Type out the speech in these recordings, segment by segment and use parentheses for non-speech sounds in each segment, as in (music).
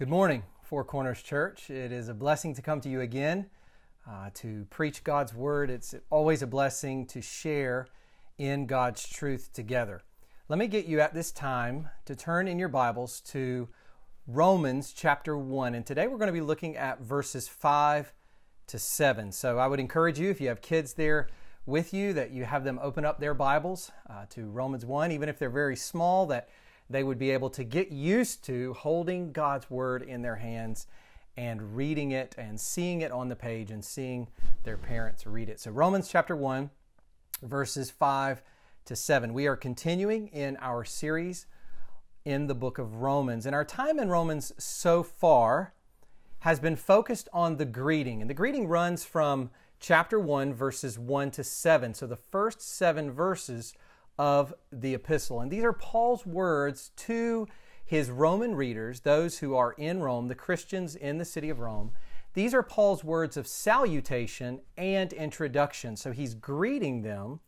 Good morning, Four Corners Church. It is a blessing to come to you again uh, to preach God's Word. It's always a blessing to share in God's truth together. Let me get you at this time to turn in your Bibles to Romans chapter 1. And today we're going to be looking at verses 5 to 7. So I would encourage you, if you have kids there with you, that you have them open up their Bibles uh, to Romans 1, even if they're very small, that they would be able to get used to holding God's Word in their hands and reading it and seeing it on the page and seeing their parents read it. So, Romans chapter 1, verses 5 to 7. We are continuing in our series in the book of Romans. And our time in Romans so far has been focused on the greeting. And the greeting runs from chapter 1, verses 1 to 7. So, the first seven verses of the epistle. And these are Paul's words to his Roman readers, those who are in Rome, the Christians in the city of Rome. These are Paul's words of salutation and introduction. So he's greeting them,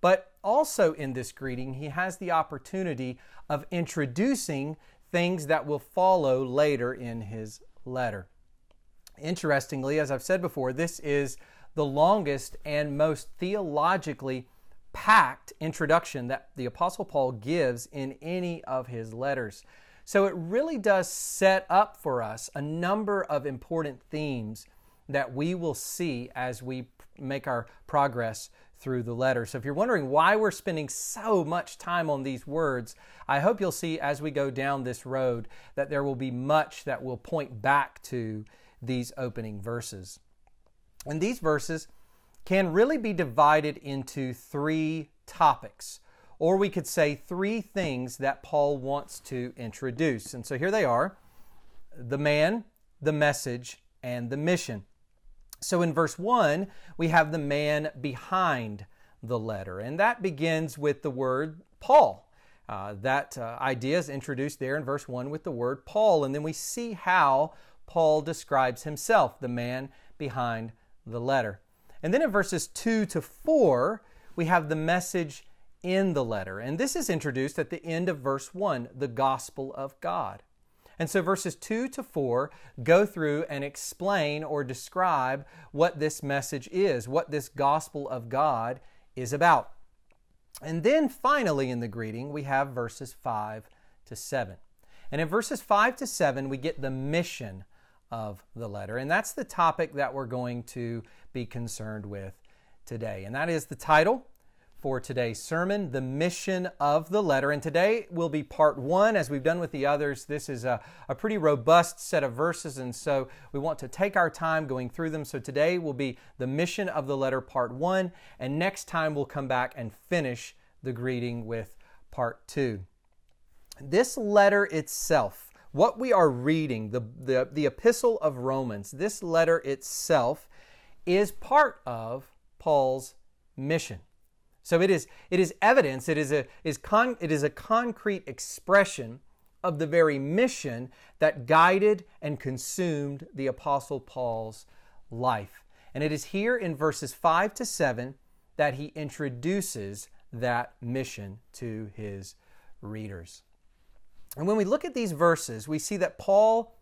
but also in this greeting, he has the opportunity of introducing things that will follow later in his letter. Interestingly, as I've said before, this is the longest and most theologically packed introduction that the Apostle Paul gives in any of his letters. So it really does set up for us a number of important themes that we will see as we make our progress through the letter. So if you're wondering why we're spending so much time on these words, I hope you'll see as we go down this road that there will be much that will point back to these opening verses. And these verses can really be divided into three topics, or we could say three things that Paul wants to introduce. And so here they are the man, the message, and the mission. So in verse 1, we have the man behind the letter, and that begins with the word Paul. Uh, that uh, idea is introduced there in verse 1 with the word Paul, and then we see how Paul describes himself, the man behind the letter. And then in verses 2 to 4, we have the message in the letter. And this is introduced at the end of verse 1, the gospel of God. And so verses 2 to 4 go through and explain or describe what this message is, what this gospel of God is about. And then finally in the greeting, we have verses 5 to 7. And in verses 5 to 7, we get the mission of the letter. And that's the topic that we're going to be concerned with today. And that is the title for today's sermon, The Mission of the Letter. And today will be part one, as we've done with the others. This is a, a pretty robust set of verses, and so we want to take our time going through them. So today will be The Mission of the Letter, part one, and next time we'll come back and finish the greeting with part two. This letter itself what we are reading, the, the, the epistle of Romans, this letter itself is part of Paul's mission. So it is, it is evidence, it is, a, is con, it is a concrete expression of the very mission that guided and consumed the Apostle Paul's life. And it is here in verses 5 to 7 that he introduces that mission to his readers. And when we look at these verses, we see that Paul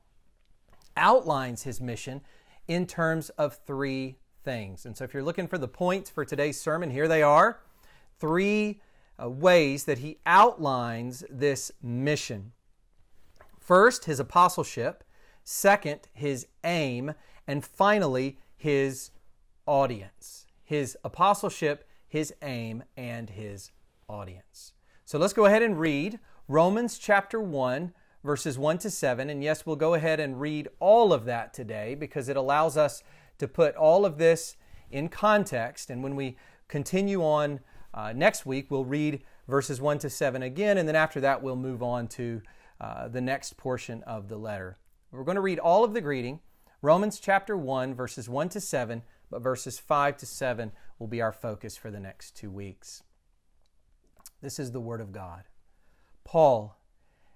outlines his mission in terms of three things. And so if you're looking for the points for today's sermon, here they are. Three uh, ways that he outlines this mission. First, his apostleship. Second, his aim. And finally, his audience. His apostleship, his aim, and his audience. So let's go ahead and read Romans chapter 1, verses 1 to 7. And yes, we'll go ahead and read all of that today because it allows us to put all of this in context. And when we continue on uh, next week, we'll read verses 1 to 7 again. And then after that, we'll move on to uh, the next portion of the letter. We're going to read all of the greeting, Romans chapter 1, verses 1 to 7, but verses 5 to 7 will be our focus for the next two weeks. This is the Word of God. Paul,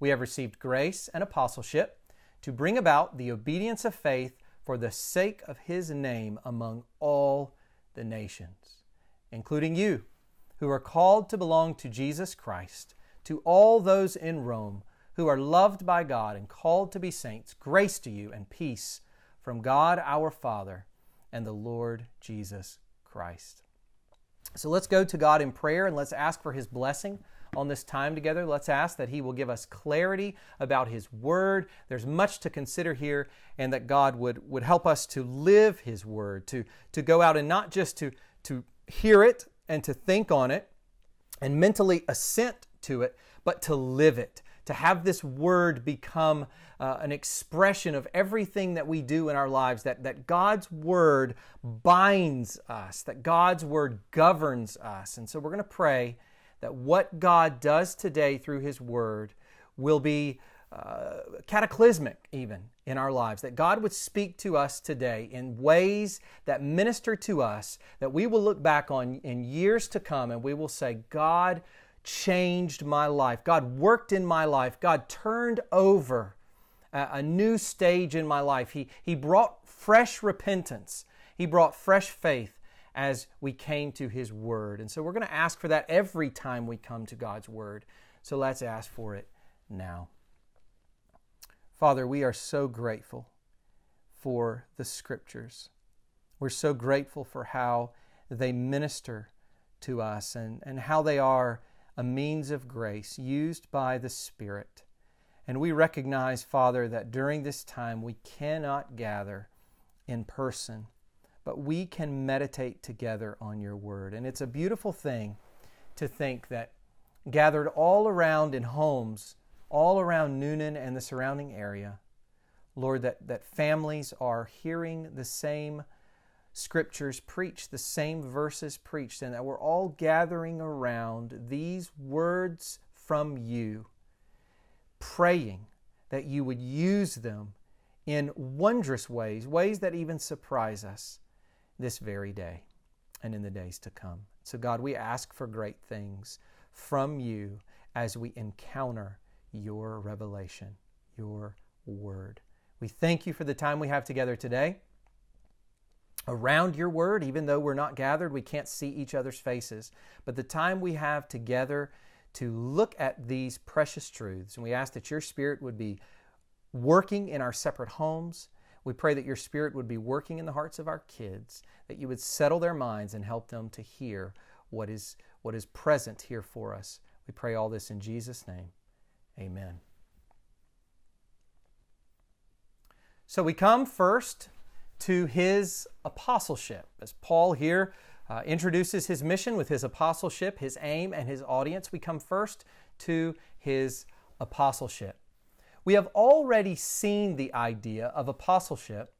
we have received grace and apostleship to bring about the obedience of faith for the sake of his name among all the nations, including you, who are called to belong to Jesus Christ, to all those in Rome who are loved by God and called to be saints, grace to you and peace from God our Father and the Lord Jesus Christ. So let's go to God in prayer and let's ask for his blessing on this time together. Let's ask that He will give us clarity about His Word. There's much to consider here, and that God would, would help us to live His Word, to, to go out and not just to, to hear it and to think on it and mentally assent to it, but to live it, to have this Word become uh, an expression of everything that we do in our lives, that, that God's Word binds us, that God's Word governs us. And so we're going to pray that what God does today through His Word will be uh, cataclysmic, even in our lives. That God would speak to us today in ways that minister to us, that we will look back on in years to come and we will say, God changed my life. God worked in my life. God turned over a, a new stage in my life. He, he brought fresh repentance, He brought fresh faith as we came to His Word. And so we're going to ask for that every time we come to God's Word. So let's ask for it now. Father, we are so grateful for the Scriptures. We're so grateful for how they minister to us and, and how they are a means of grace used by the Spirit. And we recognize, Father, that during this time we cannot gather in person but we can meditate together on your word. And it's a beautiful thing to think that gathered all around in homes, all around Newnan and the surrounding area, Lord, that, that families are hearing the same scriptures preached, the same verses preached, and that we're all gathering around these words from you, praying that you would use them in wondrous ways, ways that even surprise us this very day and in the days to come. So, God, we ask for great things from you as we encounter your revelation, your word. We thank you for the time we have together today around your word, even though we're not gathered, we can't see each other's faces. But the time we have together to look at these precious truths, and we ask that your spirit would be working in our separate homes we pray that your Spirit would be working in the hearts of our kids, that you would settle their minds and help them to hear what is, what is present here for us. We pray all this in Jesus' name. Amen. So we come first to his apostleship, as Paul here uh, introduces his mission with his apostleship, his aim, and his audience. We come first to his apostleship. We have already seen the idea of apostleship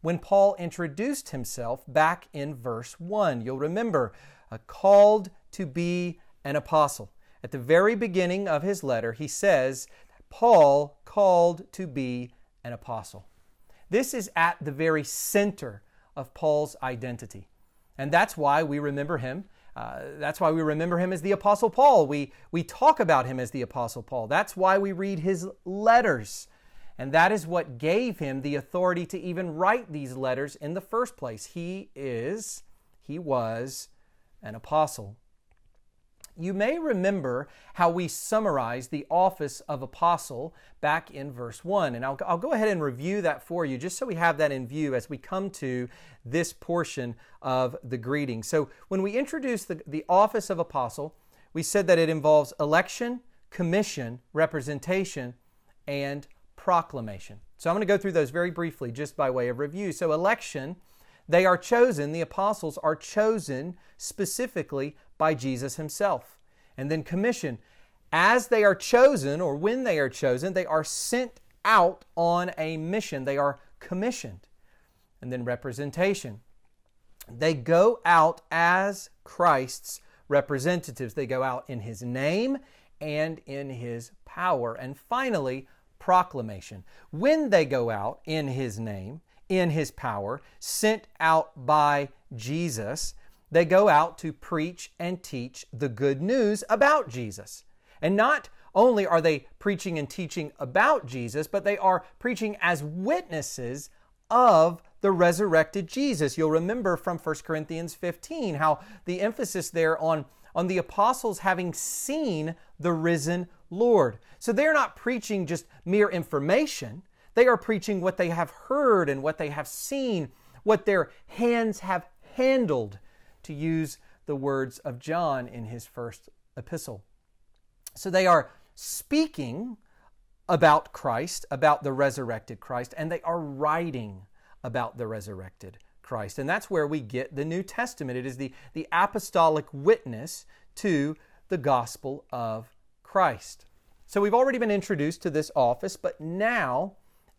when Paul introduced himself back in verse 1. You'll remember, uh, called to be an apostle. At the very beginning of his letter, he says, Paul called to be an apostle. This is at the very center of Paul's identity. And that's why we remember him uh, that's why we remember him as the Apostle Paul. We, we talk about him as the Apostle Paul. That's why we read his letters. And that is what gave him the authority to even write these letters in the first place. He is, he was an apostle you may remember how we summarized the office of apostle back in verse 1. And I'll, I'll, go ahead and review that for you just so we have that in view as we come to this portion of the greeting. So, when we introduced the, the office of apostle, we said that it involves election, commission, representation, and proclamation. So, I'm going to go through those very briefly just by way of review. So, election, they are chosen, the apostles are chosen specifically by Jesus himself. And then commission. As they are chosen, or when they are chosen, they are sent out on a mission. They are commissioned. And then representation. They go out as Christ's representatives. They go out in his name and in his power. And finally, proclamation. When they go out in His name, in His power, sent out by Jesus, they go out to preach and teach the good news about Jesus. And not only are they preaching and teaching about Jesus, but they are preaching as witnesses of the resurrected Jesus. You'll remember from 1 Corinthians 15 how the emphasis there on, on the apostles having seen the risen Lord. So they're not preaching just mere information, they are preaching what they have heard and what they have seen, what their hands have handled, to use the words of John in his first epistle. So they are speaking about Christ, about the resurrected Christ, and they are writing about the resurrected Christ. And that's where we get the New Testament. It is the, the apostolic witness to the gospel of Christ. So we've already been introduced to this office, but now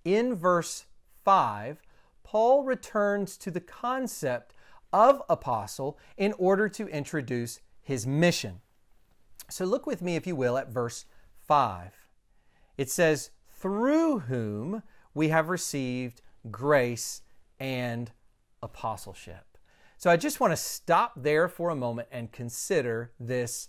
in verse 5, Paul returns to the concept of apostle in order to introduce his mission. So look with me, if you will, at verse 5. It says, Through whom we have received grace and apostleship. So I just want to stop there for a moment and consider this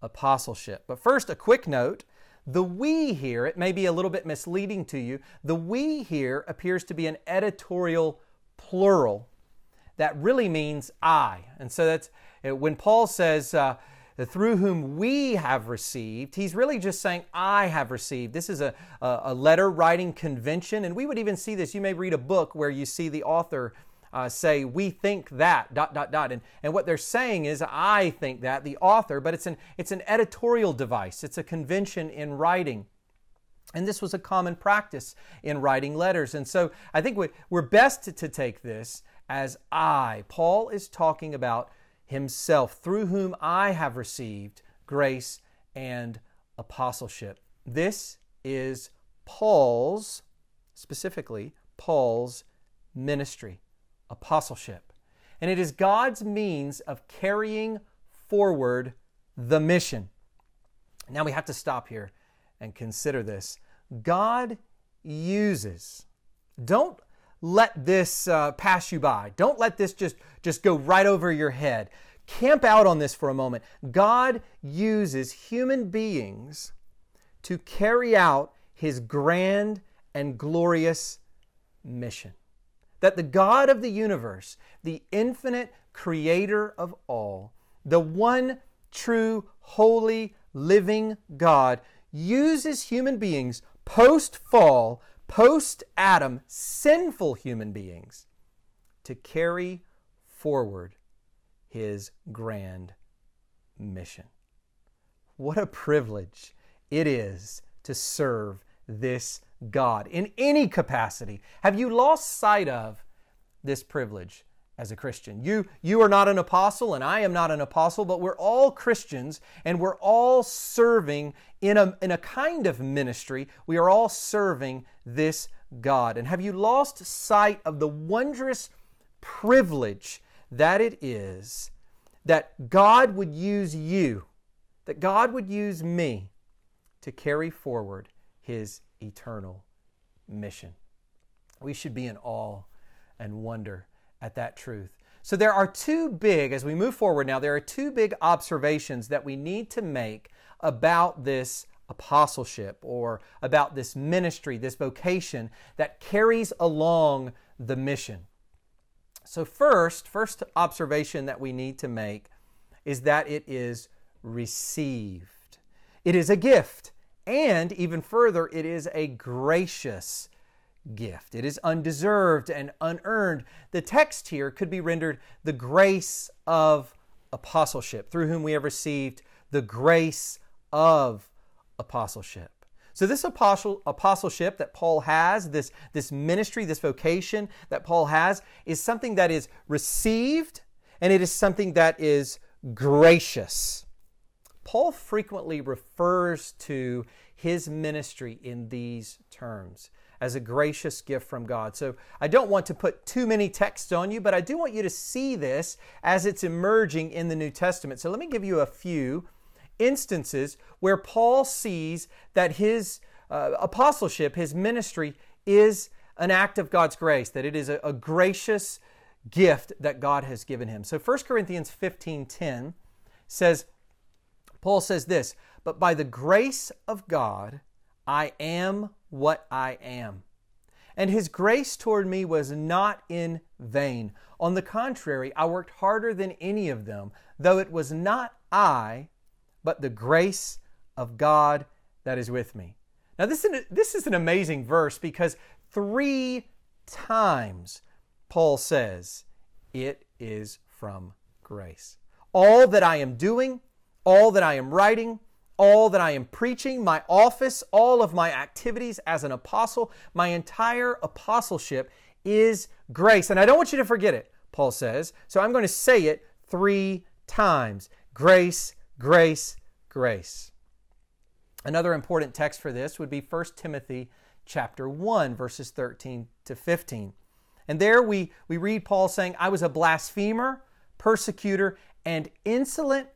apostleship. But first, a quick note. The we here, it may be a little bit misleading to you. The we here appears to be an editorial plural that really means I. And so that's when Paul says, uh, through whom we have received, he's really just saying, I have received. This is a, a, letter writing convention, and we would even see this. You may read a book where you see the author uh, say, We think that, dot, dot, dot. And, and what they're saying is, I think that, the author, but it's an, it's an editorial device, it's a convention in writing. And this was a common practice in writing letters. And so I think we're best to take this as I. Paul is talking about himself, through whom I have received grace and apostleship. This is Paul's, specifically, Paul's ministry, apostleship. And it is God's means of carrying forward the mission. Now we have to stop here and consider this. God uses, don't let this uh, pass you by. Don't let this just, just go right over your head. Camp out on this for a moment. God uses human beings to carry out his grand and glorious mission. That the God of the universe, the infinite creator of all, the one true, holy, living God, uses human beings post fall post Adam, sinful human beings to carry forward his grand mission. What a privilege it is to serve this God in any capacity. Have you lost sight of this privilege? as a Christian. You, you are not an apostle, and I am not an apostle, but we're all Christians, and we're all serving in a, in a kind of ministry. We are all serving this God. And have you lost sight of the wondrous privilege that it is that God would use you, that God would use me to carry forward His eternal mission? We should be in awe and wonder at that truth. So there are two big, as we move forward now, there are two big observations that we need to make about this apostleship or about this ministry, this vocation that carries along the mission. So, first, first observation that we need to make is that it is received. It is a gift, and even further, it is a gracious gift. It is undeserved and unearned. The text here could be rendered the grace of apostleship, through whom we have received the grace of apostleship. So, this apostle, apostleship that Paul has, this, this ministry, this vocation that Paul has, is something that is received and it is something that is gracious. Paul frequently refers to his ministry in these terms as a gracious gift from God. So I don't want to put too many texts on you, but I do want you to see this as it's emerging in the New Testament. So let me give you a few instances where Paul sees that his uh, apostleship, his ministry, is an act of God's grace, that it is a, a gracious gift that God has given him. So 1 Corinthians 15:10 says, Paul says this, but by the grace of God, I am what I am. And his grace toward me was not in vain. On the contrary, I worked harder than any of them, though it was not I, but the grace of God that is with me. Now, this is, an, this is an amazing verse because three times Paul says, It is from grace. All that I am doing, all that I am writing, all that I am preaching, my office, all of my activities as an apostle, my entire apostleship is grace. And I don't want you to forget it, Paul says. So I'm going to say it three times grace, grace, grace. Another important text for this would be 1 Timothy chapter 1 verses 13 to 15. And there we, we read Paul saying, I was a blasphemer, persecutor, and insolent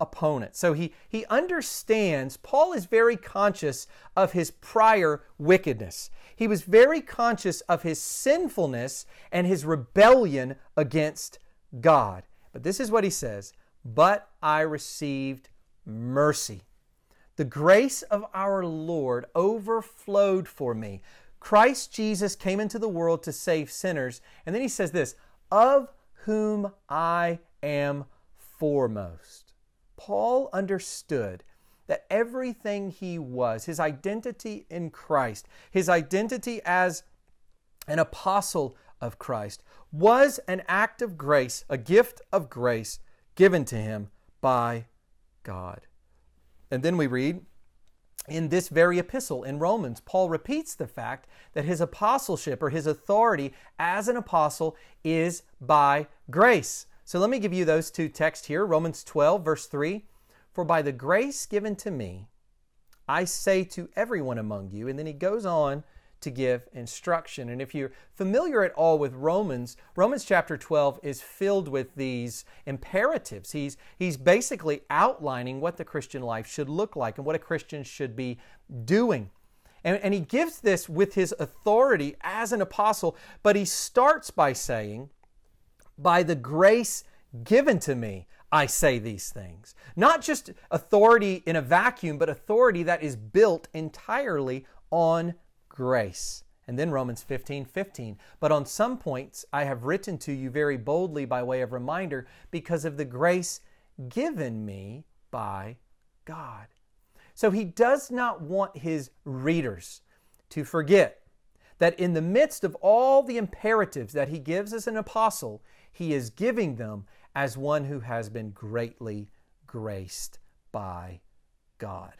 opponent. So he, he understands, Paul is very conscious of his prior wickedness. He was very conscious of his sinfulness and his rebellion against God. But this is what he says But I received mercy. The grace of our Lord overflowed for me. Christ Jesus came into the world to save sinners. And then he says this, of whom I am foremost. Paul understood that everything he was, his identity in Christ, his identity as an apostle of Christ, was an act of grace, a gift of grace given to him by God. And then we read in this very epistle in Romans, Paul repeats the fact that his apostleship or his authority as an apostle is by grace. So let me give you those two texts here Romans 12, verse 3. For by the grace given to me, I say to everyone among you. And then he goes on to give instruction. And if you're familiar at all with Romans, Romans chapter 12 is filled with these imperatives. He's, he's basically outlining what the Christian life should look like and what a Christian should be doing. And, and he gives this with his authority as an apostle, but he starts by saying, By the grace given to me, I say these things. Not just authority in a vacuum, but authority that is built entirely on grace. And then Romans 15 15. But on some points I have written to you very boldly by way of reminder because of the grace given me by God. So he does not want his readers to forget that in the midst of all the imperatives that he gives as an apostle, he is giving them as one who has been greatly graced by God.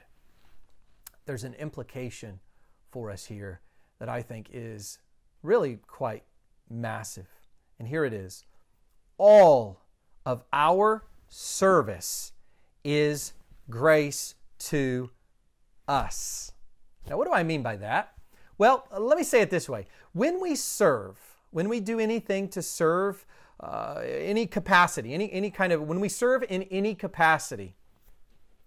There's an implication for us here that I think is really quite massive. And here it is all of our service is grace to us. Now, what do I mean by that? Well, let me say it this way when we serve, when we do anything to serve uh, any capacity, any, any kind of, when we serve in any capacity,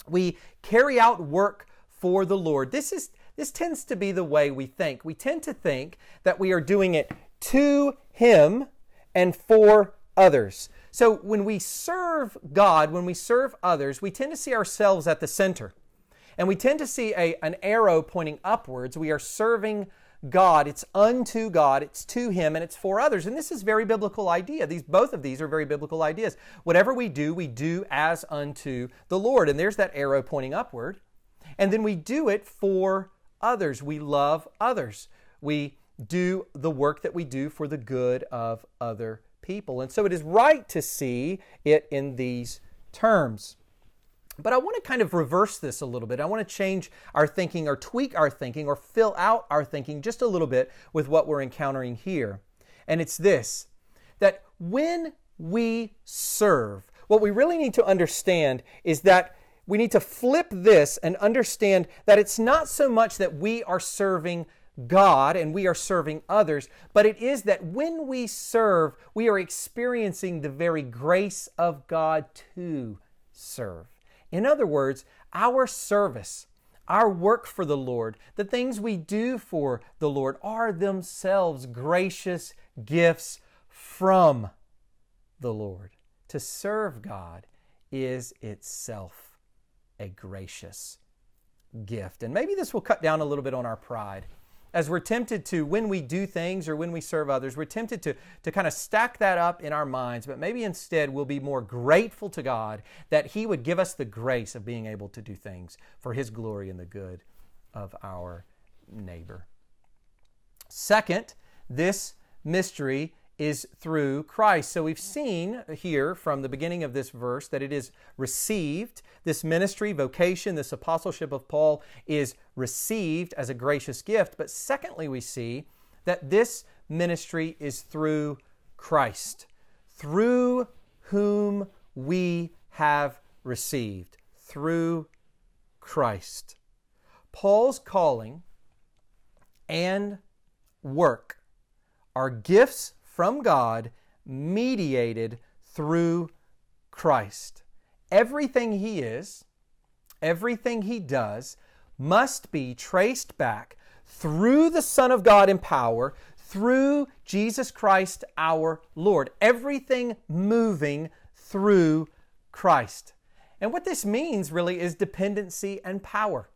we carry out work for the Lord. This is this tends to be the way we think. We tend to think that we are doing it to Him and for others. So when we serve God, when we serve others, we tend to see ourselves at the center. And we tend to see a, an arrow pointing upwards. We are serving God, it's unto God, it's to Him, and it's for others. And this is very biblical idea. These both of these are very biblical ideas. Whatever we do, we do as unto the Lord. And there's that arrow pointing upward. And then we do it for others. We love others. We do the work that we do for the good of other people. And so it is right to see it in these terms. But I want to kind of reverse this a little bit. I want to change our thinking or tweak our thinking or fill out our thinking just a little bit with what we're encountering here. And it's this that when we serve, what we really need to understand is that we need to flip this and understand that it's not so much that we are serving God and we are serving others, but it is that when we serve, we are experiencing the very grace of God to serve. In other words, our service, Our work for the Lord, the things we do for the Lord, are themselves gracious gifts from the Lord. To serve God is itself a gracious gift. And maybe this will cut down a little bit on our pride. As we're tempted to, when we do things or when we serve others, we're tempted to, to kind of stack that up in our minds, but maybe instead we'll be more grateful to God that He would give us the grace of being able to do things for His glory and the good of our neighbor. Second, this mystery is through Christ. So we've seen here from the beginning of this verse that it is received. This ministry, vocation, this apostleship of Paul is received as a gracious gift. But secondly, we see that this ministry is through Christ, through whom we have received, through Christ. Paul's calling and work are gifts from God mediated through Christ. Everything he is, everything he does, must be traced back through the Son of God in power, through Jesus Christ our Lord. Everything moving through Christ. And what this means really is dependency and power.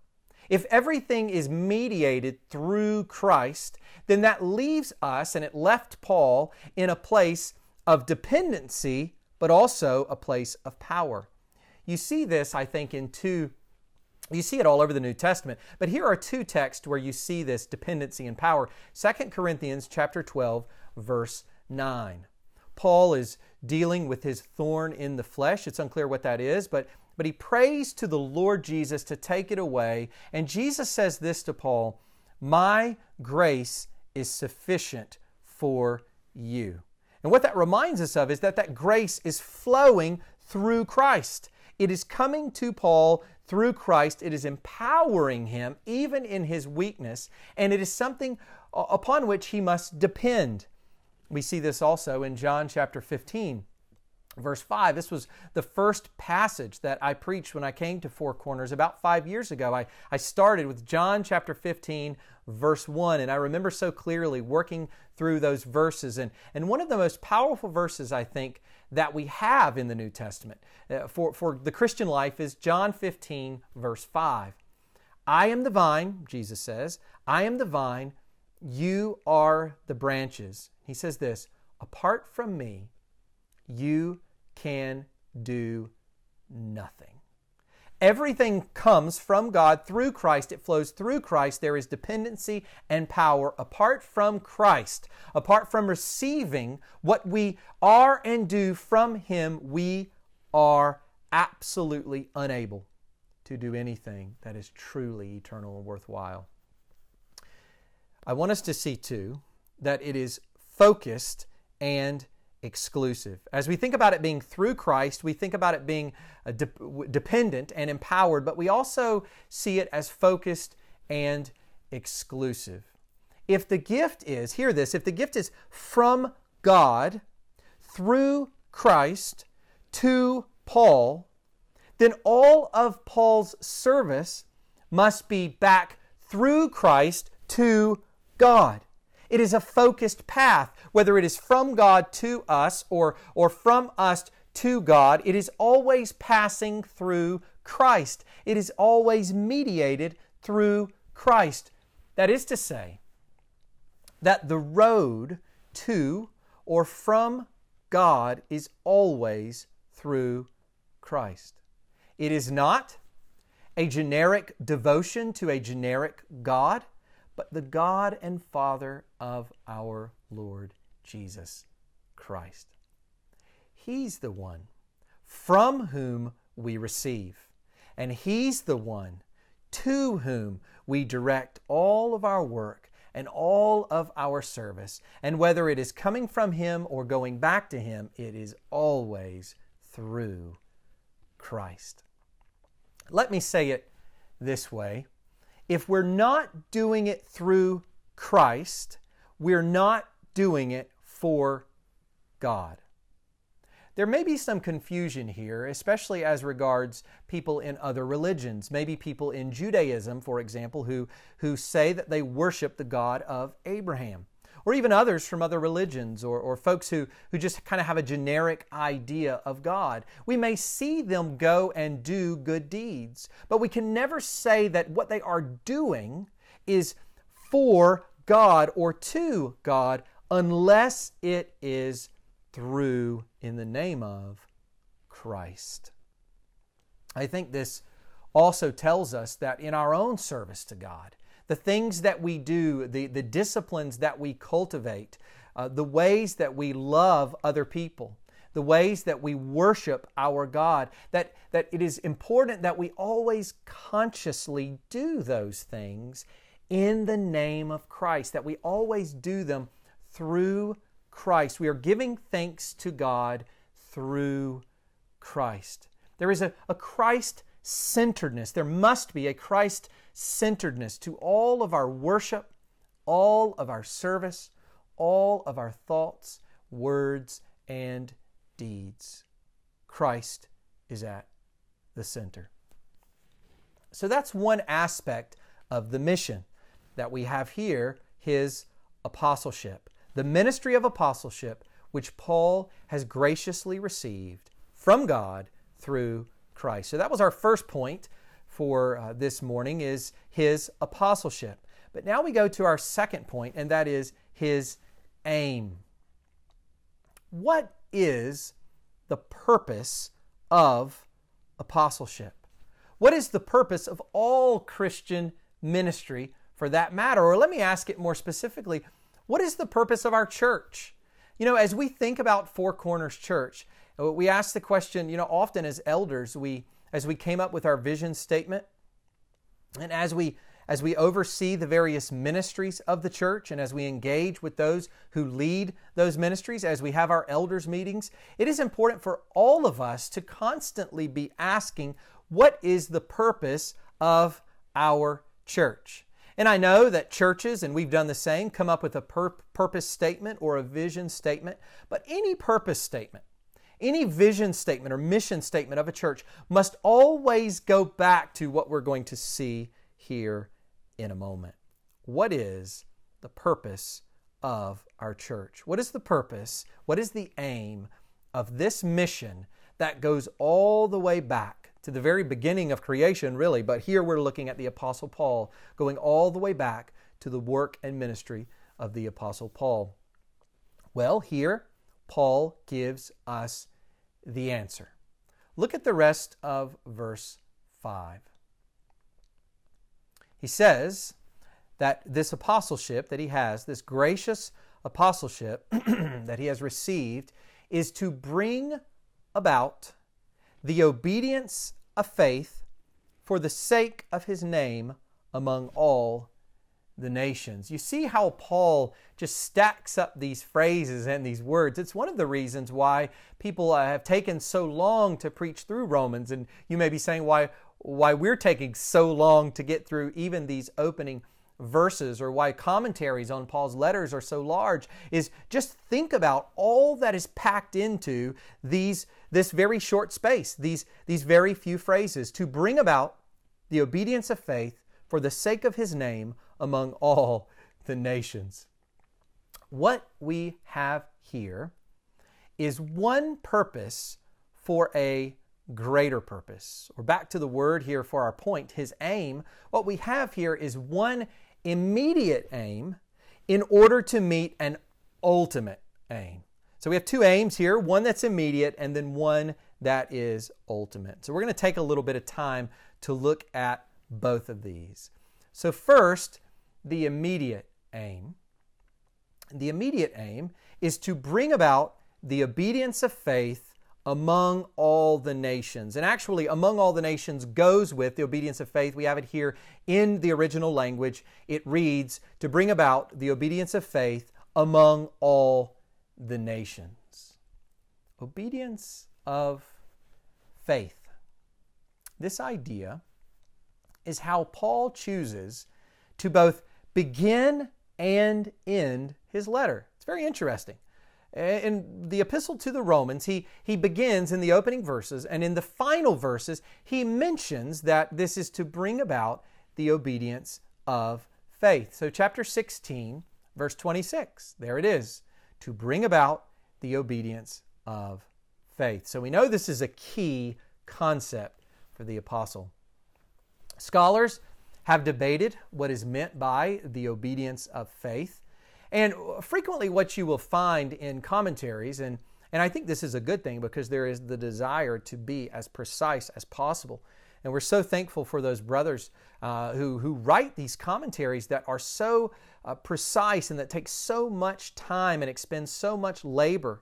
If everything is mediated through Christ, then that leaves us, and it left Paul, in a place of dependency, but also a place of power. You see this, I think, in two you see it all over the New Testament, but here are two texts where you see this dependency and power. 2 Corinthians chapter 12 verse 9. Paul is dealing with his thorn in the flesh. It's unclear what that is, but but he prays to the Lord Jesus to take it away. And Jesus says this to Paul My grace is sufficient for you. And what that reminds us of is that that grace is flowing through Christ. It is coming to Paul through Christ. It is empowering him even in his weakness, and it is something upon which he must depend. We see this also in John chapter 15 verse 5. This was the first passage that I preached when I came to Four Corners about five years ago. I, I started with John chapter 15, verse 1, and I remember so clearly working through those verses. And, and one of the most powerful verses, I think, that we have in the New Testament uh, for, for the Christian life is John 15, verse 5. I am the vine, Jesus says, I am the vine, you are the branches. He says this, apart from me, you can do nothing. Everything comes from God through Christ. It flows through Christ. There is dependency and power. Apart from Christ, apart from receiving what we are and do from Him, we are absolutely unable to do anything that is truly eternal and worthwhile. I want us to see, too, that it is focused and exclusive. As we think about it being through Christ, we think about it being uh, de- dependent and empowered, but we also see it as focused and exclusive. If the gift is, hear this, if the gift is from God through Christ to Paul, then all of Paul's service must be back through Christ to God. It is a focused path, whether it is from God to us or, or from us to God. It is always passing through Christ. It is always mediated through Christ. That is to say, that the road to or from God is always through Christ. It is not a generic devotion to a generic God but the God and Father of our Lord Jesus Christ. He's the one from whom we receive, and He's the one to whom we direct all of our work and all of our service. And whether it is coming from Him or going back to Him, it is always through Christ. Let me say it this way if we're not doing it through Christ, we're not doing it for God. there may be some confusion here, especially as regards people in other religions. Maybe people in Judaism, for example, who, who say that they worship the God of Abraham. Or even others from other religions, or, or folks who, who just kind of have a generic idea of God. We may see them go and do good deeds, but we can never say that what they are doing is for God or to God unless it is through in the name of Christ. I think this also tells us that in our own service to God, the things that we do, the, the disciplines that we cultivate, uh, the ways that we love other people, the ways that we worship our God, that, that it is important that we always consciously do those things in the name of Christ, that we always do them through Christ. We are giving thanks to God through Christ. There is a, a Christ centeredness. There must be a Christ centeredness to all of our worship, all of our service, all of our thoughts, words, and deeds. Christ is at the center. So that's one aspect of the mission that we have here his apostleship the ministry of apostleship which Paul has graciously received from God through Christ. So that was our first point for uh, this morning is his apostleship. But now we go to our second point and that is his aim. What is the purpose of apostleship? What is the purpose of all Christian ministry for that matter? Or let me ask it more specifically what is the purpose of our church? You know, as we think about Four Corners Church, we ask the question, you know, often as elders, we as we came up with our vision statement and as we as we oversee the various ministries of the church and as we engage with those who lead those ministries, as we have our elders meetings, it is important for all of us to constantly be asking, what is the purpose of our church? And I know that churches, and we've done the same, come up with a pur- purpose statement or a vision statement. But any purpose statement, any vision statement or mission statement of a church must always go back to what we're going to see here in a moment. What is the purpose of our church? What is the purpose? What is the aim of this mission that goes all the way back to the very beginning of creation, really, but here we're looking at the Apostle Paul going all the way back to the work and ministry of the Apostle Paul. Well, here Paul gives us the answer. Look at the rest of verse 5. He says that this apostleship that he has, this gracious apostleship (clears throat) that he has received, is to bring about the obedience of faith for the sake of his name among all the nations. You see how Paul just stacks up these phrases and these words. It's one of the reasons why people uh, have taken so long to preach through Romans. And you may be saying why, why we're taking so long to get through even these opening verses or why commentaries on Paul's letters are so large is just think about all that is packed into these this very short space, these, these very few phrases to bring about the obedience of faith for the sake of his name among all the nations. What we have here is one purpose for a greater purpose. Or back to the word here for our point, his aim. What we have here is one immediate aim in order to meet an ultimate aim. So we have two aims here one that's immediate and then one that is ultimate. So we're going to take a little bit of time to look at both of these. So, first, the immediate aim. The immediate aim is to bring about the obedience of faith among all the nations. And actually, among all the nations goes with the obedience of faith. We have it here in the original language. It reads, to bring about the obedience of faith among all the nations. Obedience of faith. This idea is how Paul chooses to both begin and end his letter. It's very interesting. in the epistle to the Romans, he, he begins in the opening verses, and in the final verses, he mentions that this is to bring about the obedience of faith. So, chapter 16, verse 26, there it is to bring about the obedience of faith. So, we know this is a key concept for the apostle. Scholars have debated what is meant by the obedience of faith. And frequently, what you will find in commentaries, and, and I think this is a good thing because there is the desire to be as precise as possible. And we're so thankful for those brothers uh, who, who write these commentaries that are so uh, precise and that take so much time and expend so much labor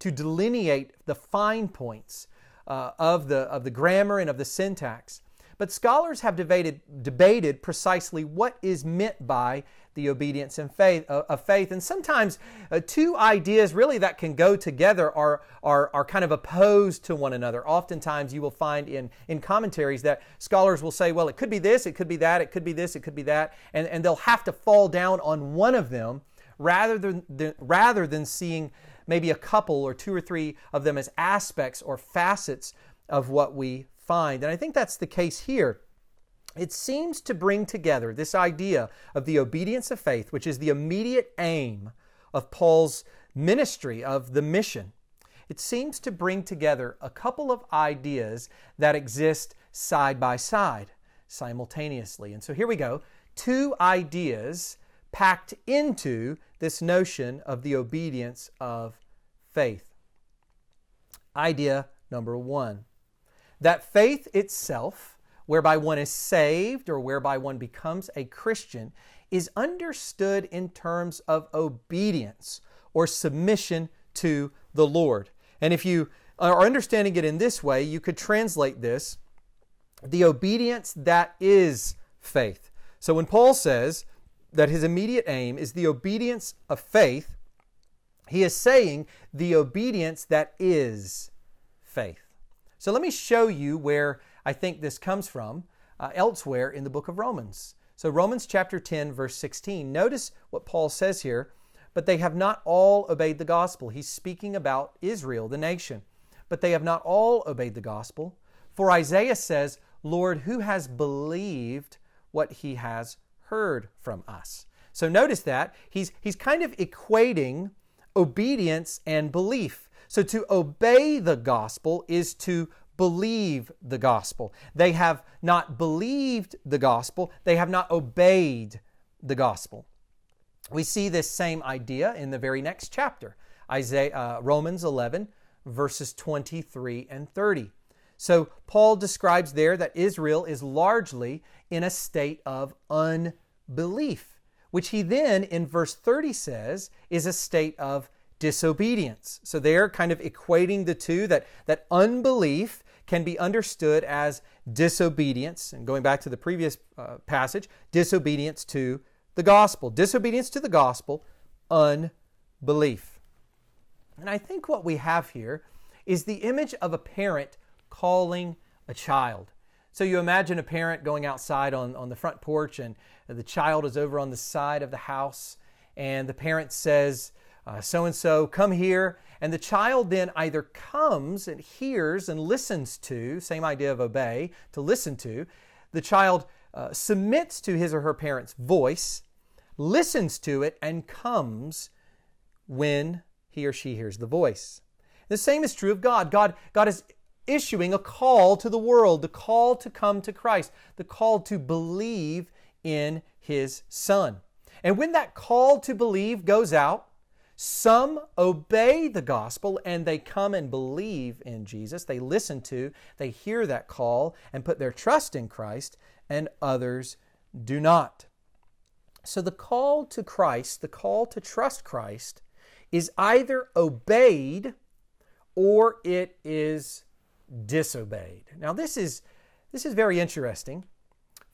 to delineate the fine points uh, of, the, of the grammar and of the syntax. But scholars have debated, debated precisely what is meant by the obedience and faith uh, of faith. And sometimes uh, two ideas really that can go together are, are, are kind of opposed to one another. Oftentimes you will find in, in commentaries that scholars will say, well, it could be this, it could be that, it could be this, it could be that, and, and they'll have to fall down on one of them rather than, than rather than seeing maybe a couple or two or three of them as aspects or facets of what we find. And I think that's the case here. It seems to bring together this idea of the obedience of faith, which is the immediate aim of Paul's ministry, of the mission. It seems to bring together a couple of ideas that exist side by side, simultaneously. And so here we go two ideas packed into this notion of the obedience of faith. Idea number one that faith itself, whereby one is saved or whereby one becomes a Christian, is understood in terms of obedience or submission to the Lord. And if you are understanding it in this way, you could translate this the obedience that is faith. So when Paul says that his immediate aim is the obedience of faith, he is saying the obedience that is faith. So let me show you where I think this comes from uh, elsewhere in the book of Romans. So, Romans chapter 10, verse 16. Notice what Paul says here, but they have not all obeyed the gospel. He's speaking about Israel, the nation. But they have not all obeyed the gospel. For Isaiah says, Lord, who has believed what he has heard from us? So notice that he's, he's kind of equating obedience and belief. So to obey the gospel is to believe the gospel. They have not believed the gospel, they have not obeyed the gospel. We see this same idea in the very next chapter, Isaiah, uh, Romans 11, verses 23 and 30. So Paul describes there that Israel is largely in a state of unbelief, which he then in verse 30 says is a state of disobedience. So they're kind of equating the two that, that unbelief can be understood as disobedience, and going back to the previous uh, passage, disobedience to the gospel. Disobedience to the gospel, unbelief. And I think what we have here is the image of a parent calling a child. So you imagine a parent going outside on, on the front porch, and the child is over on the side of the house, and the parent says, so and so, come here. And the child then either comes and hears and listens to, same idea of obey, to listen to. The child uh, submits to his or her parent's voice, listens to it, and comes when he or she hears the voice. The same is true of God. God, God is issuing a call to the world, the call to come to Christ, the call to believe in his Son. And when that call to believe goes out, some obey the gospel and they come and believe in Jesus. They listen to, they hear that call and put their trust in Christ, and others do not. So the call to Christ, the call to trust Christ, is either obeyed or it is disobeyed. Now this is this is very interesting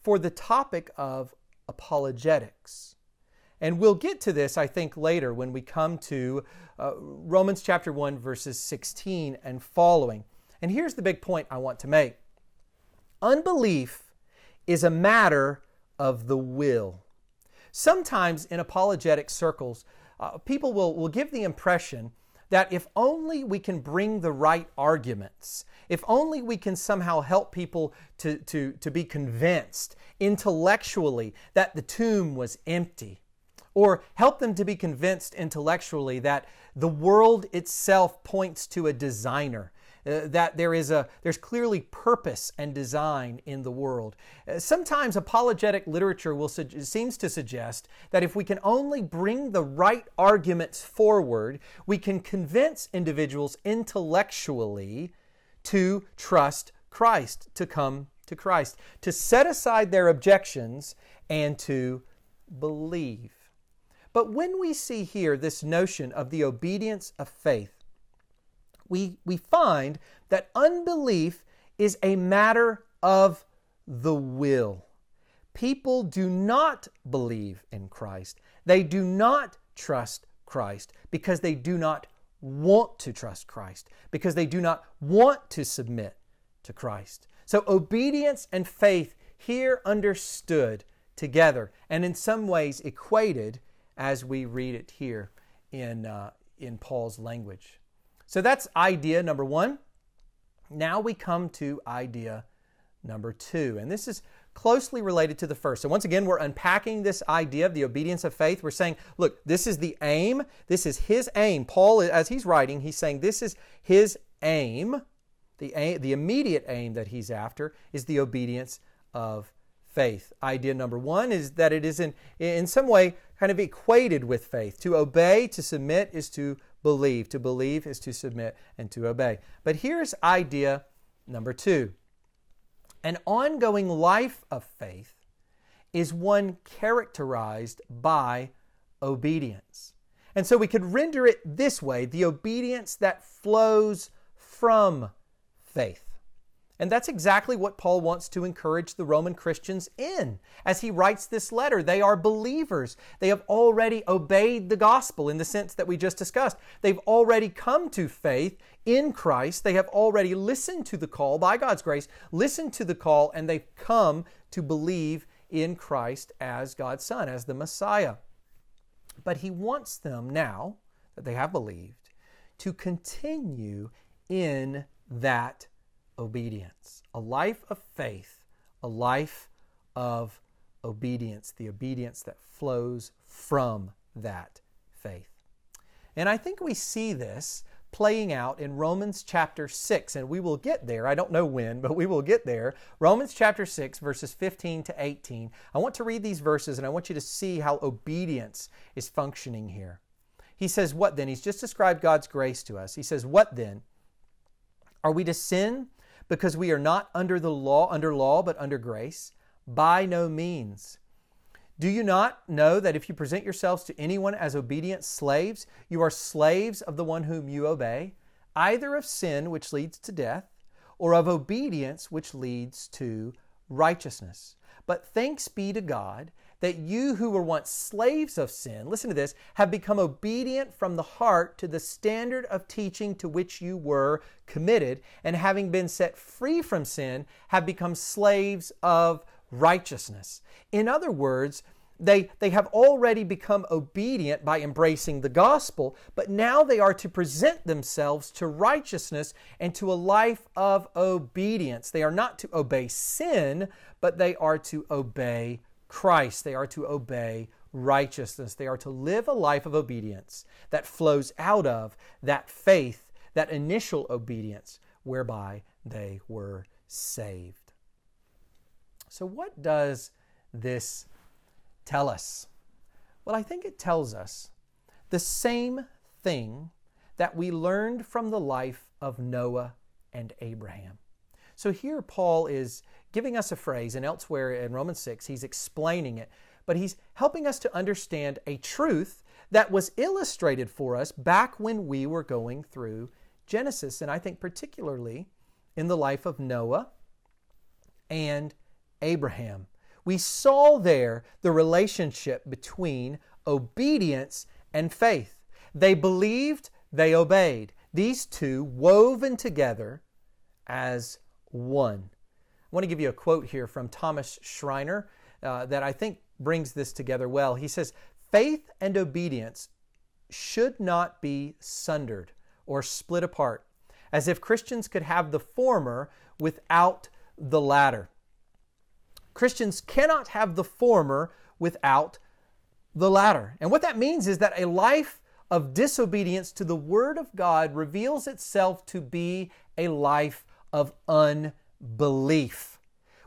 for the topic of apologetics. And we'll get to this, I think, later when we come to uh, Romans chapter 1, verses 16 and following. And here's the big point I want to make unbelief is a matter of the will. Sometimes in apologetic circles, uh, people will, will give the impression that if only we can bring the right arguments, if only we can somehow help people to, to, to be convinced intellectually that the tomb was empty, or help them to be convinced intellectually that the world itself points to a designer uh, that there is a there's clearly purpose and design in the world. Uh, sometimes apologetic literature will su- seems to suggest that if we can only bring the right arguments forward, we can convince individuals intellectually to trust Christ, to come to Christ, to set aside their objections and to believe. But when we see here this notion of the obedience of faith, we, we find that unbelief is a matter of the will. People do not believe in Christ. They do not trust Christ because they do not want to trust Christ, because they do not want to submit to Christ. So, obedience and faith here understood together and in some ways equated as we read it here in, uh, in Paul's language. So that's idea number one. Now we come to idea number two. And this is closely related to the first. So, once again, we're unpacking this idea of the obedience of faith. We're saying, look, this is the aim. This is his aim. Paul, as he's writing, he's saying this is his aim. The, aim, the immediate aim that he's after is the obedience of faith. Idea number one is that it is in, in some way kind of equated with faith. To obey, to submit, is to believe. To believe is to submit and to obey. But here's idea number two an ongoing life of faith is one characterized by obedience. And so we could render it this way the obedience that flows from faith. And that's exactly what Paul wants to encourage the Roman Christians in. As he writes this letter, they are believers. They have already obeyed the gospel in the sense that we just discussed. They've already come to faith in Christ. They have already listened to the call by God's grace, listened to the call, and they've come to believe in Christ as God's Son, as the Messiah. But he wants them now that they have believed to continue in that obedience, a life of faith, a life of obedience, the obedience that flows from that faith. And I think we see this playing out in Romans chapter 6, and we will get there. I don't know when, but we will get there. Romans chapter 6, verses 15 to 18. I want to read these verses and I want you to see how obedience is functioning here. He says, What then? He's just described God's grace to us. He says, What then? Are we to sin because we are not under the law, under law, but under grace? By no means. Do you not know that if you present yourselves to anyone as obedient slaves, you are slaves of the one whom you obey, either of sin, which leads to death, or of obedience, which leads to righteousness? But thanks be to God that you who were once slaves of sin, listen to this, have become obedient from the heart to the standard of teaching to which you were committed, and having been set free from sin, have become slaves of righteousness. In other words, they, they have already become obedient by embracing the gospel, but now they are to present themselves to righteousness and to a life of obedience. They are not to obey sin, but they are to obey Christ. They are to obey righteousness. They are to live a life of obedience that flows out of that faith, that initial obedience whereby they were saved. So, what does this tell us? Well, I think it tells us the same thing that we learned from the life of Noah and Abraham. So here Paul is giving us a phrase, and elsewhere in Romans 6, he's explaining it, but he's helping us to understand a truth that was illustrated for us back when we were going through Genesis, and I think particularly in the life of Noah and Abraham. We saw there the relationship between obedience and faith. They believed, they obeyed. These two woven together as one. I want to give you a quote here from Thomas Schreiner uh, that I think brings this together well. He says, Faith and obedience should not be sundered, or split apart, as if Christians could have the former without the latter. Christians cannot have the former without the latter. And what that means is that a life of disobedience to the Word of God reveals itself to be a life of unbelief.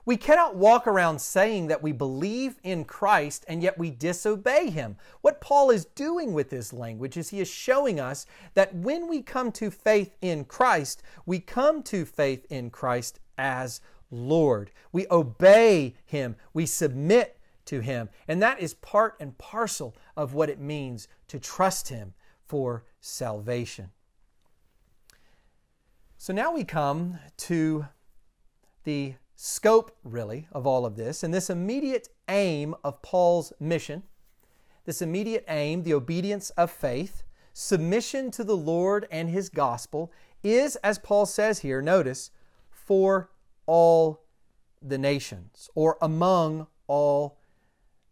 We cannot walk around saying that we believe in Christ and yet we disobey Him. What Paul is doing with this language is he is showing us that when we come to faith in Christ, we come to faith in Christ as Lord. We obey Him, we submit to Him. And that is part and parcel of what it means to trust Him for salvation. So now we come to the scope, really, of all of this and this immediate aim of Paul's mission. This immediate aim, the obedience of faith, submission to the Lord and His gospel, is, as Paul says here, notice, for all the nations, or among all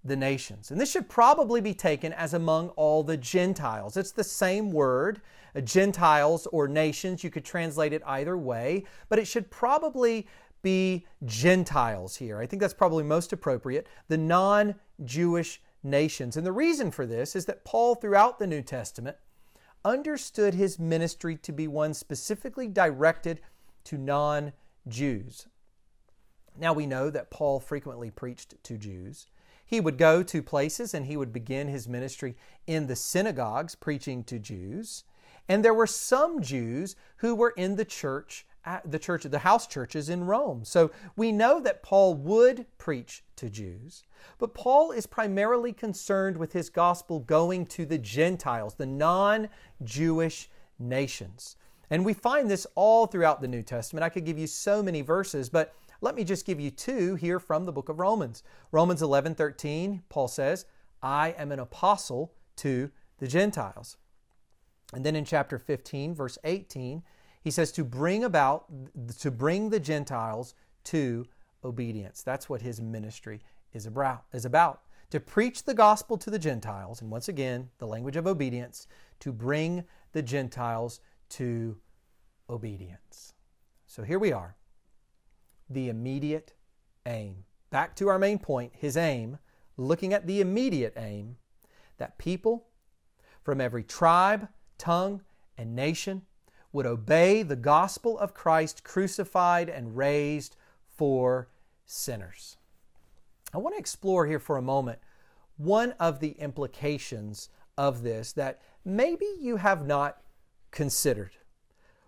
the nations. And this should probably be taken as among all the Gentiles. It's the same word, uh, Gentiles or nations. You could translate it either way, but it should probably be Gentiles here. I think that's probably most appropriate, the non Jewish nations. And the reason for this is that Paul, throughout the New Testament, understood his ministry to be one specifically directed to non Jews. Now we know that Paul frequently preached to Jews. He would go to places and he would begin his ministry in the synagogues preaching to Jews. And there were some Jews who were in the church the church the house churches in Rome. So we know that Paul would preach to Jews, but Paul is primarily concerned with his gospel going to the Gentiles, the non-Jewish nations. And we find this all throughout the New Testament. I could give you so many verses, but let me just give you two here from the book of Romans. Romans 11 13, Paul says, I am an apostle to the Gentiles. And then in chapter 15, verse 18, he says to bring about, to bring the Gentiles to obedience. That's what his ministry is about, is about. To preach the gospel to the Gentiles, and once again, the language of obedience, to bring the Gentiles to obedience. So here we are the immediate aim. Back to our main point, his aim, looking at the immediate aim that people from every tribe, tongue, and nation would obey the gospel of Christ crucified and raised for sinners. I want to explore here for a moment one of the implications of this that maybe you have not considered.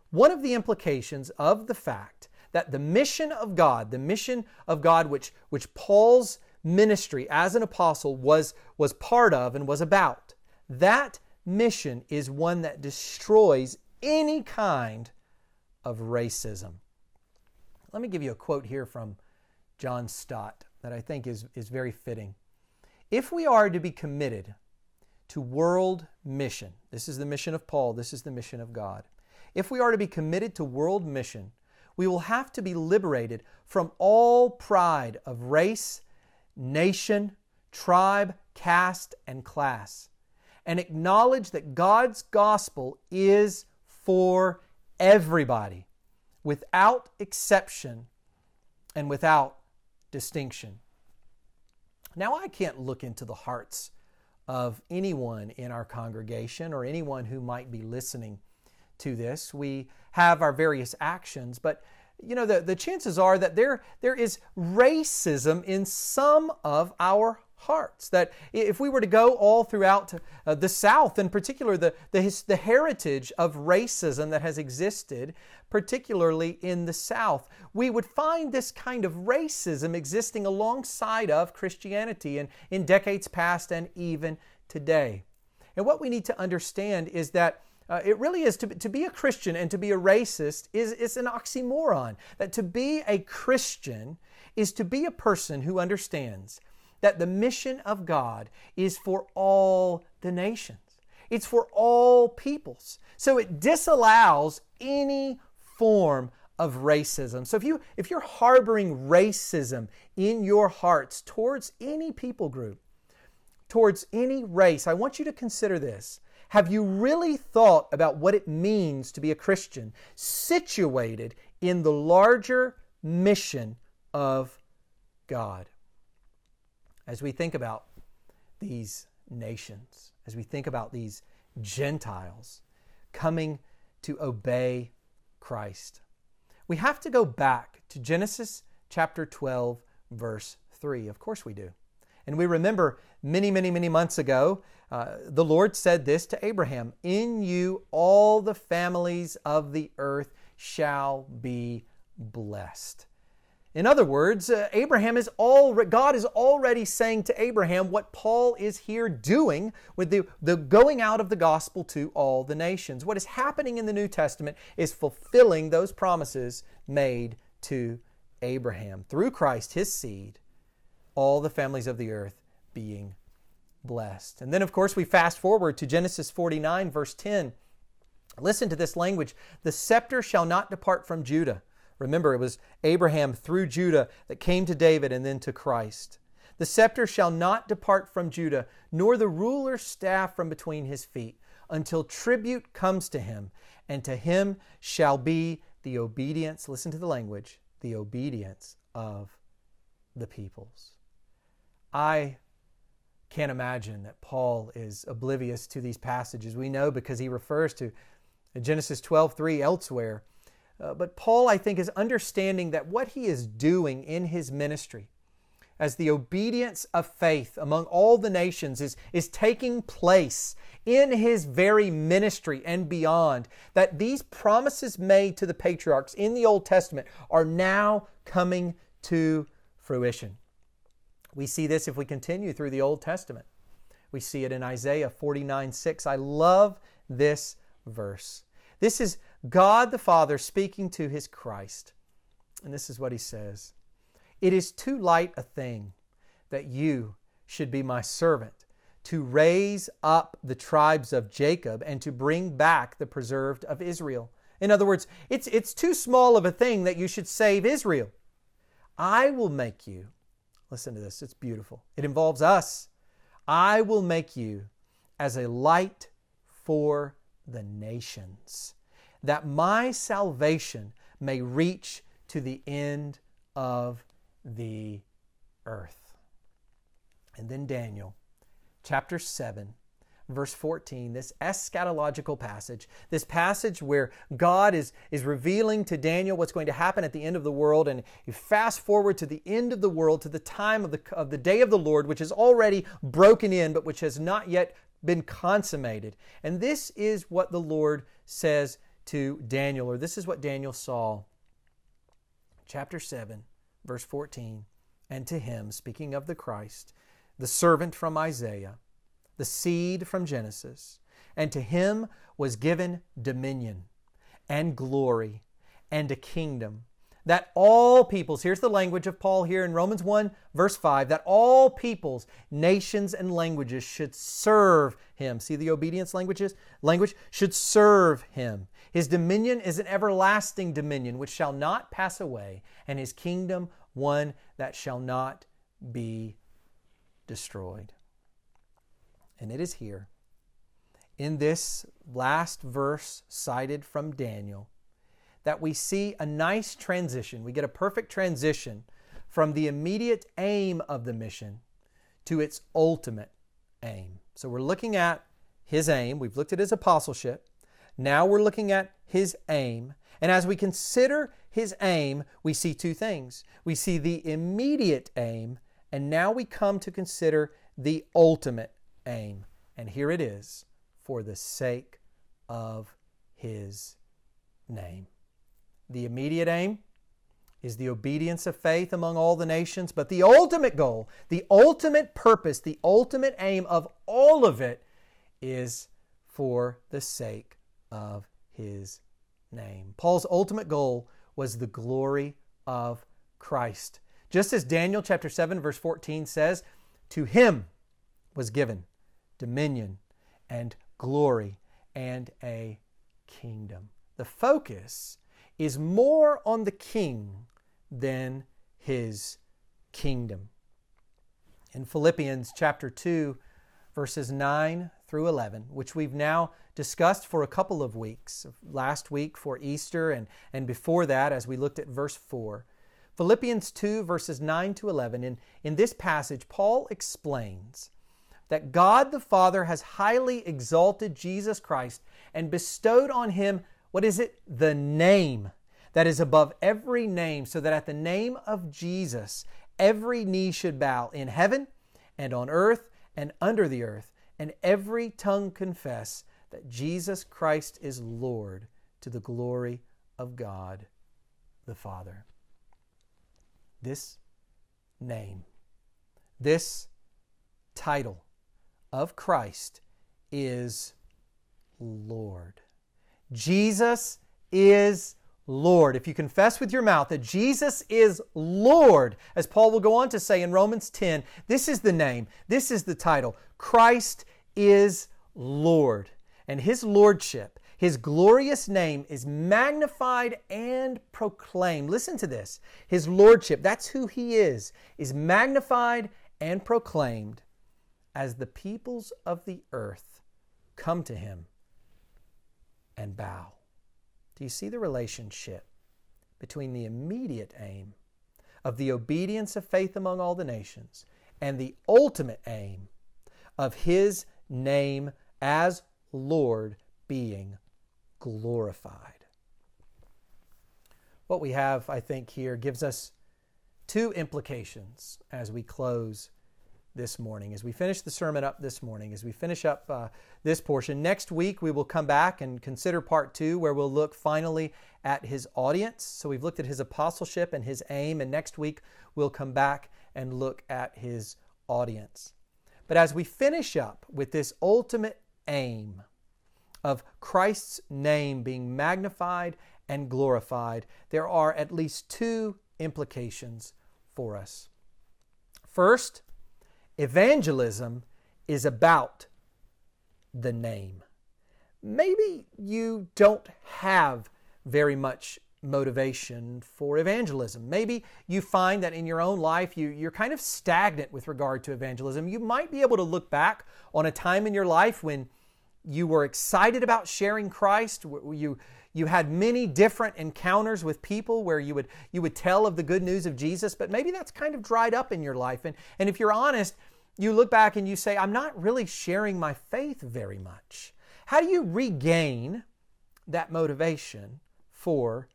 One of the implications of the fact that the mission of God, the mission of God which, which Paul's ministry as an apostle was, was part of and was about, that mission is one that destroys any kind of racism. Let me give you a quote here from John Stott that I think is, is very fitting. If we are to be committed to world mission, this is the mission of Paul, this is the mission of God. If we are to be committed to world mission, we will have to be liberated from all pride of race, nation, tribe, caste, and class, and acknowledge that God's gospel is for everybody, without exception and without distinction. Now, I can't look into the hearts of anyone in our congregation or anyone who might be listening to this. We have our various actions, but you know the, the chances are that there there is racism in some of our hearts that if we were to go all throughout uh, the south in particular the, the, his, the heritage of racism that has existed particularly in the south we would find this kind of racism existing alongside of christianity and in decades past and even today and what we need to understand is that uh, it really is to, to be a Christian and to be a racist is, is an oxymoron. That to be a Christian is to be a person who understands that the mission of God is for all the nations. It's for all peoples. So it disallows any form of racism. So if you if you're harboring racism in your hearts towards any people group, towards any race, I want you to consider this. Have you really thought about what it means to be a Christian situated in the larger mission of God? As we think about these nations, as we think about these Gentiles coming to obey Christ, we have to go back to Genesis chapter 12, verse 3. Of course we do. And we remember many, many, many months ago, uh, the Lord said this to Abraham In you all the families of the earth shall be blessed. In other words, uh, Abraham is all God is already saying to Abraham what Paul is here doing with the, the going out of the gospel to all the nations. What is happening in the New Testament is fulfilling those promises made to Abraham through Christ, his seed, all the families of the earth being blessed. And then, of course, we fast forward to Genesis 49, verse 10. Listen to this language The scepter shall not depart from Judah. Remember, it was Abraham through Judah that came to David and then to Christ. The scepter shall not depart from Judah, nor the ruler's staff from between his feet, until tribute comes to him, and to him shall be the obedience, listen to the language, the obedience of the peoples. I can't imagine that Paul is oblivious to these passages. We know because he refers to Genesis 12:3 elsewhere. Uh, but Paul, I think, is understanding that what he is doing in his ministry as the obedience of faith among all the nations is, is taking place in his very ministry and beyond. That these promises made to the patriarchs in the Old Testament are now coming to fruition. We see this if we continue through the Old Testament. We see it in Isaiah 49 6. I love this verse. This is God the Father speaking to his Christ. And this is what he says It is too light a thing that you should be my servant to raise up the tribes of Jacob and to bring back the preserved of Israel. In other words, it's, it's too small of a thing that you should save Israel. I will make you Listen to this, it's beautiful. It involves us. I will make you as a light for the nations, that my salvation may reach to the end of the earth. And then Daniel chapter 7 verse 14, this eschatological passage, this passage where God is, is revealing to Daniel what's going to happen at the end of the world. And you fast forward to the end of the world, to the time of the, of the day of the Lord, which is already broken in, but which has not yet been consummated. And this is what the Lord says to Daniel, or this is what Daniel saw. Chapter 7, verse 14. And to him, speaking of the Christ, the servant from Isaiah, the seed from Genesis, and to him was given dominion and glory and a kingdom that all peoples, here's the language of Paul here in Romans 1, verse 5, that all peoples, nations, and languages should serve him. See the obedience languages? Language should serve him. His dominion is an everlasting dominion which shall not pass away, and his kingdom one that shall not be destroyed. And it is here, in this last verse cited from Daniel, that we see a nice transition. We get a perfect transition from the immediate aim of the mission to its ultimate aim. So we're looking at his aim. We've looked at his apostleship. Now we're looking at his aim. And as we consider his aim, we see two things. We see the immediate aim, and now we come to consider the ultimate aim. And here it is for the sake of his name. The immediate aim is the obedience of faith among all the nations, but the ultimate goal, the ultimate purpose, the ultimate aim of all of it is for the sake of his name. Paul's ultimate goal was the glory of Christ. Just as Daniel chapter 7 verse 14 says, to him was given dominion, and glory, and a kingdom. The focus is more on the king than his kingdom. In Philippians chapter 2, verses 9 through 11, which we've now discussed for a couple of weeks. Last week for Easter, and, and before that, as we looked at verse 4. Philippians 2, verses 9 to 11. In, in this passage, Paul explains that God the Father has highly exalted Jesus Christ and bestowed on him, what is it? The name that is above every name, so that at the name of Jesus, every knee should bow in heaven and on earth and under the earth, and every tongue confess that Jesus Christ is Lord to the glory of God the Father. This name, this title of Christ is Lord. Jesus is Lord. If you confess with your mouth that Jesus is Lord, as Paul will go on to say in Romans 10, this is the name, this is the title. Christ is Lord. And his lordship, his glorious name is magnified and proclaimed. Listen to this. His lordship, that's who he is, is magnified and proclaimed as the peoples of the earth come to him and bow. Do you see the relationship between the immediate aim of the obedience of faith among all the nations and the ultimate aim of His name as Lord being glorified? What we have, I think, here gives us two implications as we close this morning. As we finish the sermon up this morning, as we finish up uh, this portion, next week we will come back and consider part two, where we'll look finally at his audience. So we've looked at his apostleship and his aim, and next week we'll come back and look at his audience. But as we finish up with this ultimate aim of Christ's name being magnified and glorified, there are at least two implications for us. First, Evangelism is about the name. Maybe you don't have very much motivation for evangelism. Maybe you find that in your own life you, you're kind of stagnant with regard to evangelism. You might be able to look back on a time in your life when you were excited about sharing Christ, you, you had many different encounters with people where you would, you would tell of the good news of Jesus, but maybe that's kind of dried up in your life. And, and if you're honest, you look back and you say, I'm not really sharing my faith very much. How do you regain that motivation for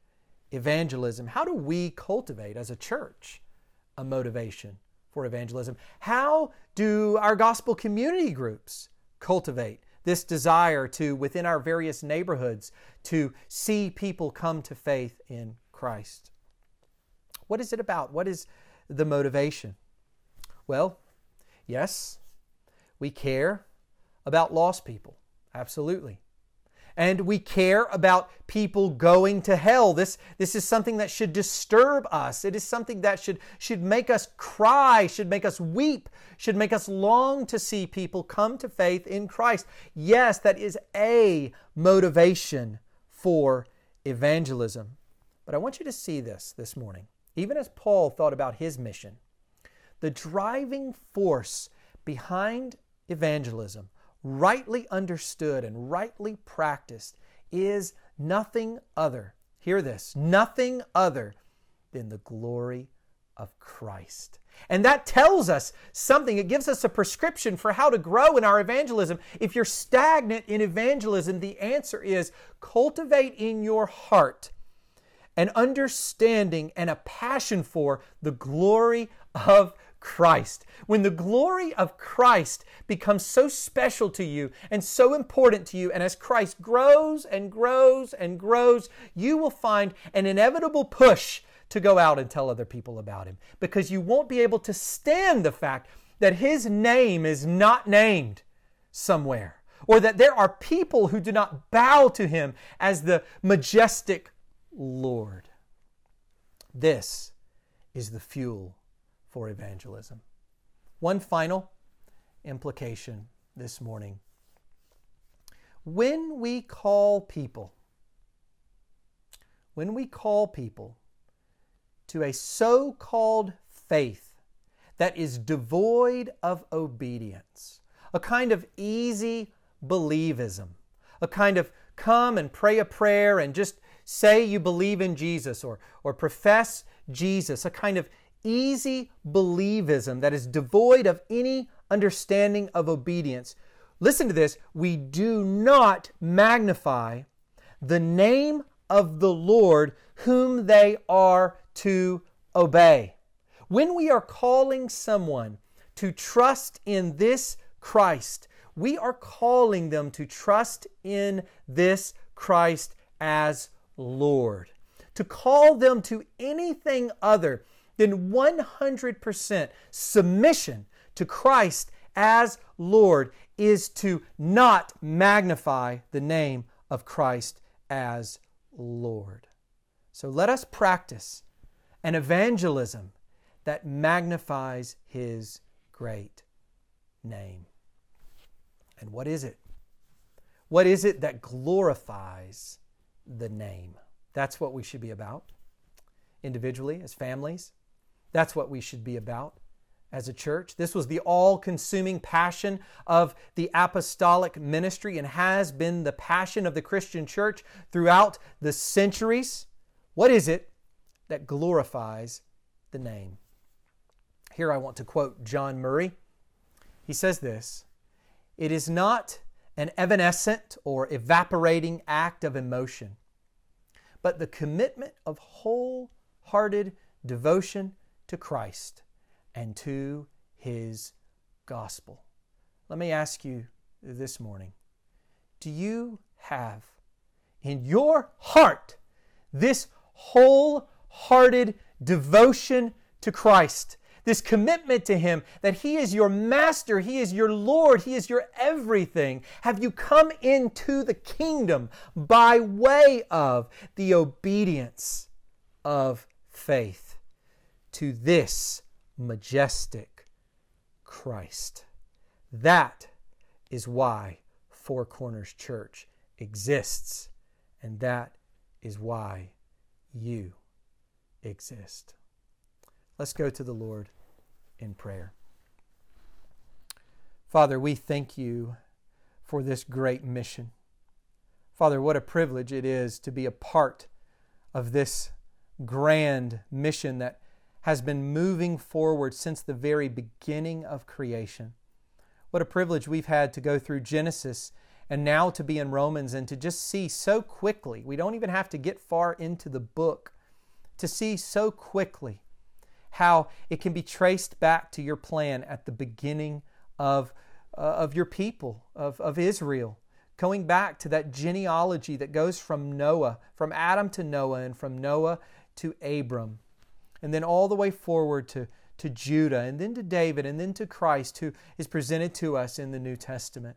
evangelism? How do we cultivate as a church a motivation for evangelism? How do our gospel community groups cultivate this desire to, within our various neighborhoods, to see people come to faith in Christ. What is it about? What is the motivation? Well, yes, we care about lost people. Absolutely and we care about people going to hell. This, this is something that should disturb us. It is something that should, should make us cry, should make us weep, should make us long to see people come to faith in Christ. Yes, that is a motivation for evangelism. But I want you to see this this morning. Even as Paul thought about his mission, the driving force behind evangelism rightly understood and rightly practiced, is nothing other, hear this, nothing other than the glory of Christ. And that tells us something. It gives us a prescription for how to grow in our evangelism. If you're stagnant in evangelism, the answer is cultivate in your heart an understanding and a passion for the glory of Christ. When the glory of Christ becomes so special to you and so important to you, and as Christ grows and grows and grows, you will find an inevitable push to go out and tell other people about Him because you won't be able to stand the fact that His name is not named somewhere or that there are people who do not bow to Him as the majestic Lord. This is the fuel for evangelism. One final implication this morning. When we call people, when we call people to a so called faith that is devoid of obedience, a kind of easy believism, a kind of come and pray a prayer and just say you believe in Jesus or, or profess Jesus, a kind of easy believism that is devoid of any understanding of obedience. Listen to this we do not magnify the name of the Lord whom they are to obey. When we are calling someone to trust in this Christ, we are calling them to trust in this Christ as Lord. To call them to anything other than 100% submission to Christ as Lord is to not magnify the name of Christ as Lord. So let us practice an evangelism that magnifies His great name. And what is it? What is it that glorifies the name? That's what we should be about individually, as families. That's what we should be about as a church. This was the all consuming passion of the apostolic ministry and has been the passion of the Christian church throughout the centuries. What is it that glorifies the name? Here I want to quote John Murray. He says this It is not an evanescent or evaporating act of emotion, but the commitment of wholehearted devotion to Christ and to His gospel. Let me ask you this morning do you have in your heart this wholehearted devotion to Christ? This commitment to Him that He is your master, He is your Lord, He is your everything. Have you come into the kingdom by way of the obedience of faith to this majestic Christ. That is why Four Corners Church exists, and that is why you exist. Let's go to the Lord in prayer. Father, we thank you for this great mission. Father, what a privilege it is to be a part of this grand mission that has been moving forward since the very beginning of creation. What a privilege we've had to go through Genesis and now to be in Romans and to just see so quickly. We don't even have to get far into the book to see so quickly how it can be traced back to your plan at the beginning of, uh, of your people, of, of Israel, going back to that genealogy that goes from Noah, from Adam to Noah, and from Noah to Abram and then all the way forward to, to Judah, and then to David, and then to Christ, who is presented to us in the New Testament.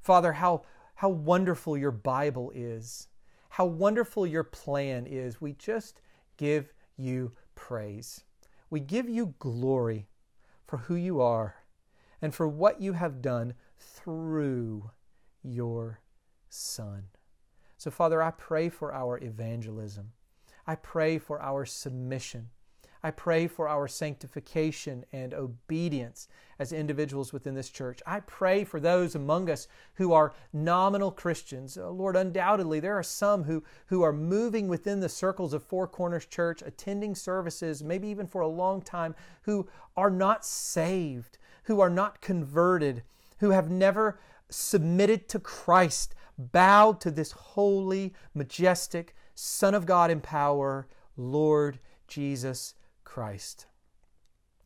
Father, how, how wonderful your Bible is, how wonderful your plan is. We just give you praise. We give you glory for who you are and for what you have done through your Son. So, Father, I pray for our evangelism. I pray for our submission. I pray for our sanctification and obedience as individuals within this church. I pray for those among us who are nominal Christians. Oh, Lord, undoubtedly, there are some who, who are moving within the circles of Four Corners Church, attending services, maybe even for a long time, who are not saved, who are not converted, who have never submitted to Christ, bowed to this holy, majestic Son of God in power, Lord Jesus Christ.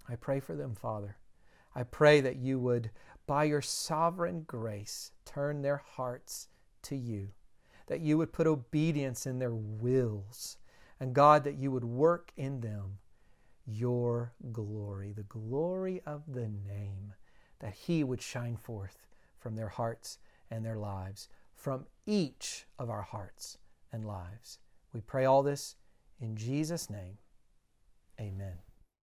I pray for them, Father. I pray that you would, by your sovereign grace, turn their hearts to you, that you would put obedience in their wills, and God, that you would work in them your glory, the glory of the name, that He would shine forth from their hearts and their lives, from each of our hearts and lives. We pray all this in Jesus' name. Amen.